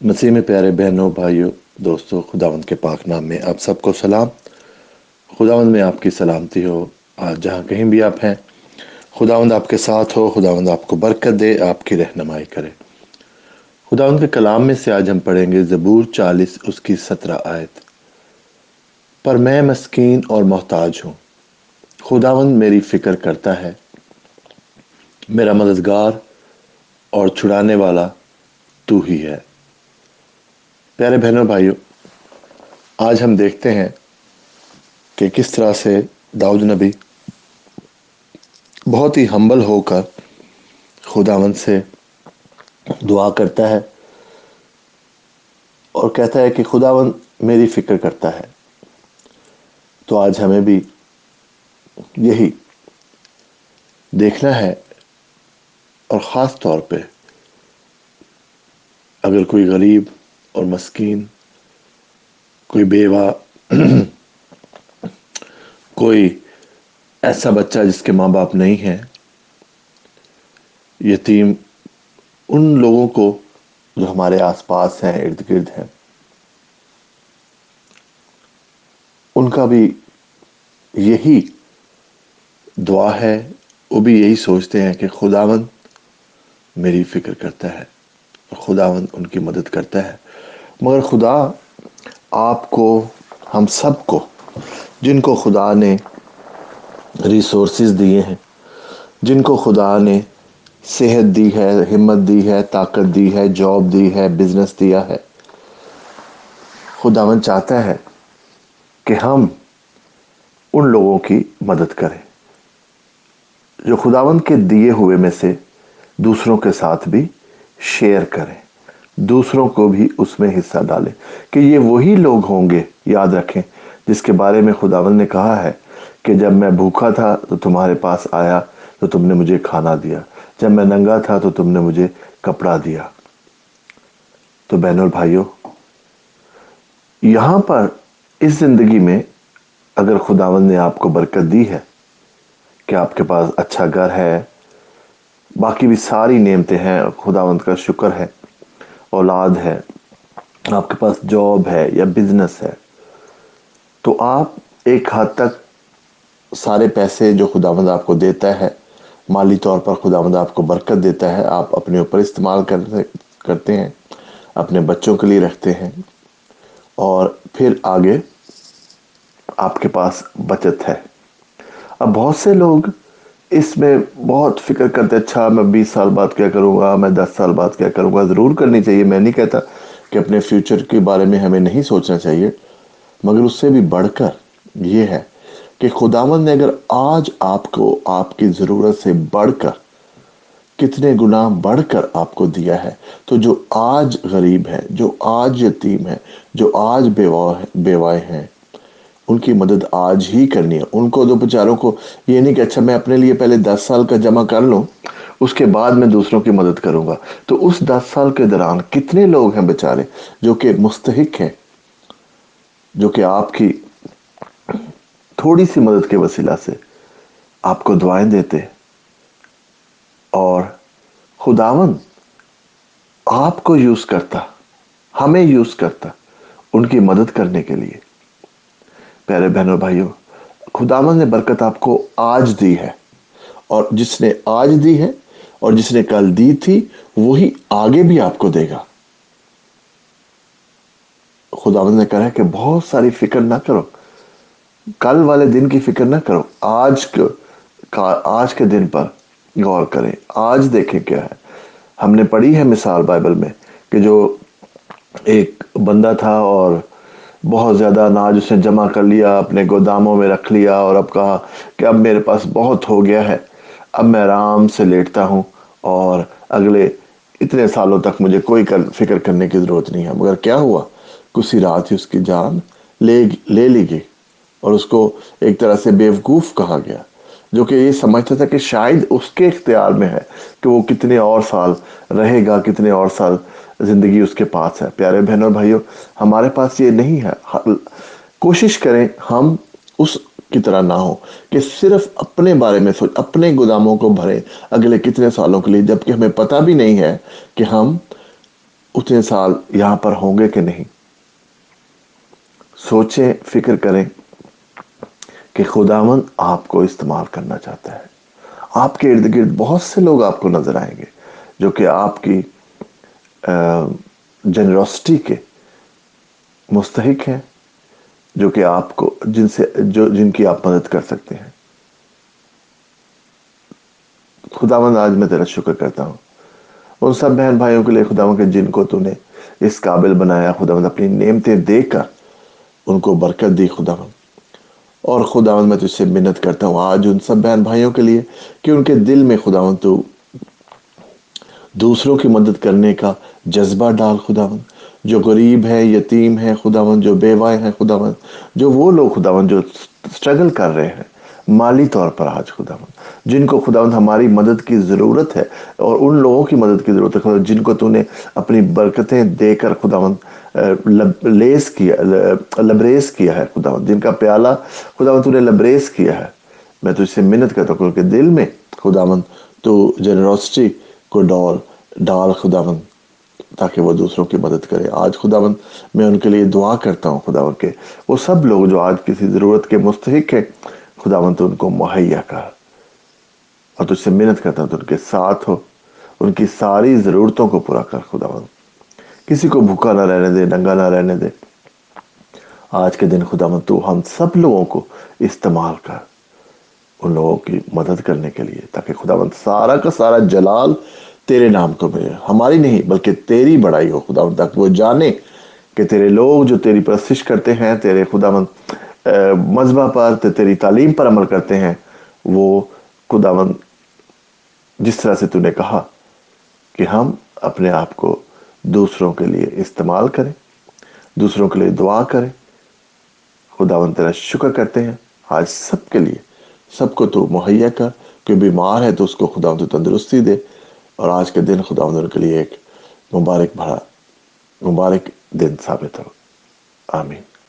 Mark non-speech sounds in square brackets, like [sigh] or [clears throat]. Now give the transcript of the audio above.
مسیح میں پیارے بہنوں، بھائیوں، دوستوں، خداوند کے پاک نام میں آپ سب کو سلام۔ خداوند میں آپ کی سلامتی ہو۔ آج جہاں کہیں بھی آپ ہیں، خداوند آپ کے ساتھ ہو، خداوند آپ کو برکت دے، آپ کی رہنمائی کرے۔ خداوند کے کلام میں سے آج ہم پڑھیں گے زبور چالیس، اس کی سترہ آیت۔ پر میں مسکین اور محتاج ہوں۔ خداوند میری فکر کرتا ہے، میرا مددگار اور چھڑانے والا تو ہی ہے۔ پیارے بہنوں بھائیوں، آج ہم دیکھتے ہیں کہ کس طرح سے داؤد نبی بہت ہی ہمبل ہو کر خداون سے دعا کرتا ہے اور کہتا ہے کہ خداون میری فکر کرتا ہے۔ تو آج ہمیں بھی یہی دیکھنا ہے اور خاص طور پہ اگر کوئی غریب اور مسکین، کوئی بیوہ، [clears throat] کوئی ایسا بچہ جس کے ماں باپ نہیں ہیں، یتیم ان لوگوں کو جو ہمارے آس پاس ہیں، ارد گرد ہیں۔ ان کا بھی یہی دعا ہے، وہ بھی یہی سوچتے ہیں کہ خداون میری فکر کرتا ہے اور خداون ان کی مدد کرتا ہے۔ مگر خدا آپ کو، ہم سب کو، جن کو خدا نے ریسورسز دیے ہیں، جن کو خدا نے صحت دی ہے، ہمت دی ہے، طاقت دی ہے جاب دی ہے بزنس دیا ہے۔ خداون چاہتا ہے کہ ہم ان لوگوں کی مدد کریں، جو خداون کے دیے ہوئے میں سے دوسروں کے ساتھ بھی شیئر کریں۔ دوسروں کو بھی اس میں حصہ ڈالیں۔ کہ یہ وہی لوگ ہوں گے، یاد رکھیں، جس کے بارے میں خداون نے کہا ہے کہ جب میں بھوکا تھا تو تمہارے پاس آیا، تو تم نے مجھے کھانا دیا۔ جب میں ننگا تھا تو تم نے مجھے کپڑا دیا۔ تو بہن اور بھائیوں، یہاں پر اس زندگی میں اگر خداون نے آپ کو برکت دی ہے کہ آپ کے پاس اچھا گھر ہے، باقی بھی ساری نعمتیں ہیں، خداوند کا شکر ہے اولاد ہے، آپ کے پاس جاب ہے یا بزنس ہے، تو آپ ایک حد تک سارے پیسے جو خداوند آپ کو دیتا ہے، مالی طور پر خداوند آپ کو برکت دیتا ہے، آپ اپنے اوپر استعمال کرتے ہیں، اپنے بچوں کے لیے رکھتے ہیں، اور پھر آگے آپ کے پاس بچت ہے۔ اب بہت سے لوگ اس میں بہت فکر کرتے اچھا میں بیس سال بعد کیا کروں گا؟ میں دس سال بعد کیا کروں گا؟ ضرور کرنی چاہیے۔ میں نہیں کہتا کہ اپنے فیوچر کے بارے میں ہمیں نہیں سوچنا چاہیے، مگر اس سے بھی بڑھ کر یہ ہے کہ خداون نے اگر آج آپ کو آپ کی ضرورت سے بڑھ کر کتنے گناہ بڑھ کر آپ کو دیا ہے، تو جو آج غریب ہے، جو آج یتیم ہے، جو آج بیوائے ہیں ان کی مدد آج ہی کرنی ہے۔ ان کو دو بچاروں کو یہ نہیں کہ اچھا میں اپنے لیے پہلے دس سال کا جمع کر لوں، اس کے بعد میں دوسروں کی مدد کروں گا۔ تو اس دس سال کے دوران کتنے لوگ ہیں بچارے جو کہ مستحق ہیں، جو کہ آپ کی تھوڑی سی مدد کے وسیلہ سے آپ کو دعائیں دیتے اور خداون آپ کو یوز کرتا، ہمیں یوز کرتا ان کی مدد کرنے کے لیے۔ پیارے بہنوں بھائیوں خداون نے برکت آپ کو آج دی ہے۔ اور جس نے آج دی ہے اور جس نے کل دی تھی، وہی آگے بھی آپ کو دے گا۔ خداون نے کہا کہ بہت ساری فکر نہ کرو۔ کل والے دن کی فکر نہ کرو۔ آج آج کے دن پر غور کریں۔ آج دیکھیں کیا ہے۔ ہم نے پڑھی ہے مثال بائبل میں کہ جو ایک بندہ تھا اور بہت زیادہ اناج اس نے جمع کر لیا، اپنے گوداموں میں رکھ لیا اور اب کہا کہ اب میرے پاس بہت ہو گیا ہے۔ اب میں آرام سے لیٹتا ہوں اور اگلے اتنے سالوں تک مجھے کوئی فکر کرنے کی ضرورت نہیں ہے۔ مگر کیا ہوا؟ کسی رات ہی اس کی جان لے لے لی گئی اور اس کو ایک طرح سے بیوقوف کہا گیا۔ جو کہ یہ سمجھتا تھا کہ شاید اس کے اختیار میں ہے کہ وہ کتنے اور سال رہے گا، کتنے اور سال زندگی اس کے پاس ہے۔ پیارے بہن اور بھائیوں، ہمارے پاس یہ نہیں ہے۔ کوشش کریں ہم اس کی طرح نہ ہو کہ صرف اپنے بارے میں سوچ، اپنے گوداموں کو بھریں اگلے کتنے سالوں کے لیے، جبکہ ہمیں پتہ بھی نہیں ہے کہ ہم اتنے سال یہاں پر ہوں گے کہ نہیں۔ سوچیں، فکر کریں۔ کہ خداون آپ کو استعمال کرنا چاہتا ہے۔ آپ کے ارد گرد بہت سے لوگ آپ کو نظر آئیں گے، جو کہ آپ کی جنروسٹی کے مستحق ہیں، جو کہ آپ کو، جن سے، جو، جن کی آپ مدد کر سکتے ہیں۔ خداوند آج میں تیرا شکر کرتا ہوں۔ ان سب بہن بھائیوں کے لیے خداوند کے جن کو تو نے اس قابل بنایا، خداوند اپنی نعمتیں دے کر ان کو برکت دی، خداوند۔ اور خداوند میں تجھ سے منت کرتا ہوں آج ان سب بہن بھائیوں کے لیے کہ ان کے دل میں خداوند تو دوسروں کی مدد کرنے کا جذبہ ڈال خداوند۔ جو غریب ہے یتیم ہے خداوند جو بیوائے ہیں، خداوند جو وہ لوگ خداوند جو سٹرگل کر رہے ہیں۔ مالی طور پر آج خداوند جن کو خداوند ہماری مدد کی ضرورت ہے اور ان لوگوں کی مدد کی ضرورت ہے جن کو تو نے اپنی برکتیں دے کر خداوند لیس کیا لبریز کیا ہے خداوند جن کا پیالہ خداوند تو نے لبریز کیا ہے۔ میں تو اس سے منت کرتا ہوں کہ دل میں خداوند تو جنروسٹی کو ڈال ڈال خداوند تاکہ وہ دوسروں کی مدد کرے۔ آج خداوند میں ان کے لیے دعا کرتا ہوں خداوند کے وہ سب لوگ جو آج کسی ضرورت کے مستحق ہیں خداوند تو ان کو مہیا کر اور تجھ سے محنت کرتا ہوں تو ان کے ساتھ ہو، ان کی ساری ضرورتوں کو پورا کر خداوند۔ کسی کو بھوکا نہ رہنے دے، ننگا نہ رہنے دے۔ آج کے دن خداوند تو ہم سب لوگوں کو استعمال کر ان لوگوں کی مدد کرنے کے لیے، تاکہ خداوند سارا کا سارا جلال تیرے نام کو ملے ہماری نہیں، بلکہ تیری بڑائی ہو۔ خدا تک وہ جانے کہ تیرے لوگ جو تیری پرستش کرتے ہیں، تیرے خدا مند مذہبہ پر تیری تعلیم پر عمل کرتے ہیں، وہ خدا مند جس طرح سے تو نے کہا کہ ہم اپنے آپ کو دوسروں کے لیے استعمال کریں، دوسروں کے لیے دعا کریں۔ خداون تیرا شکر کرتے ہیں، آج سب کے لیے، سب کو تو مہیا کر، کہ بیمار ہے تو اس کو خدا تو تندرستی دے۔ اور آج کے دن خدا ان کے لیے ایک مبارک بھرا، مبارک دن ثابت ہو۔ آمین۔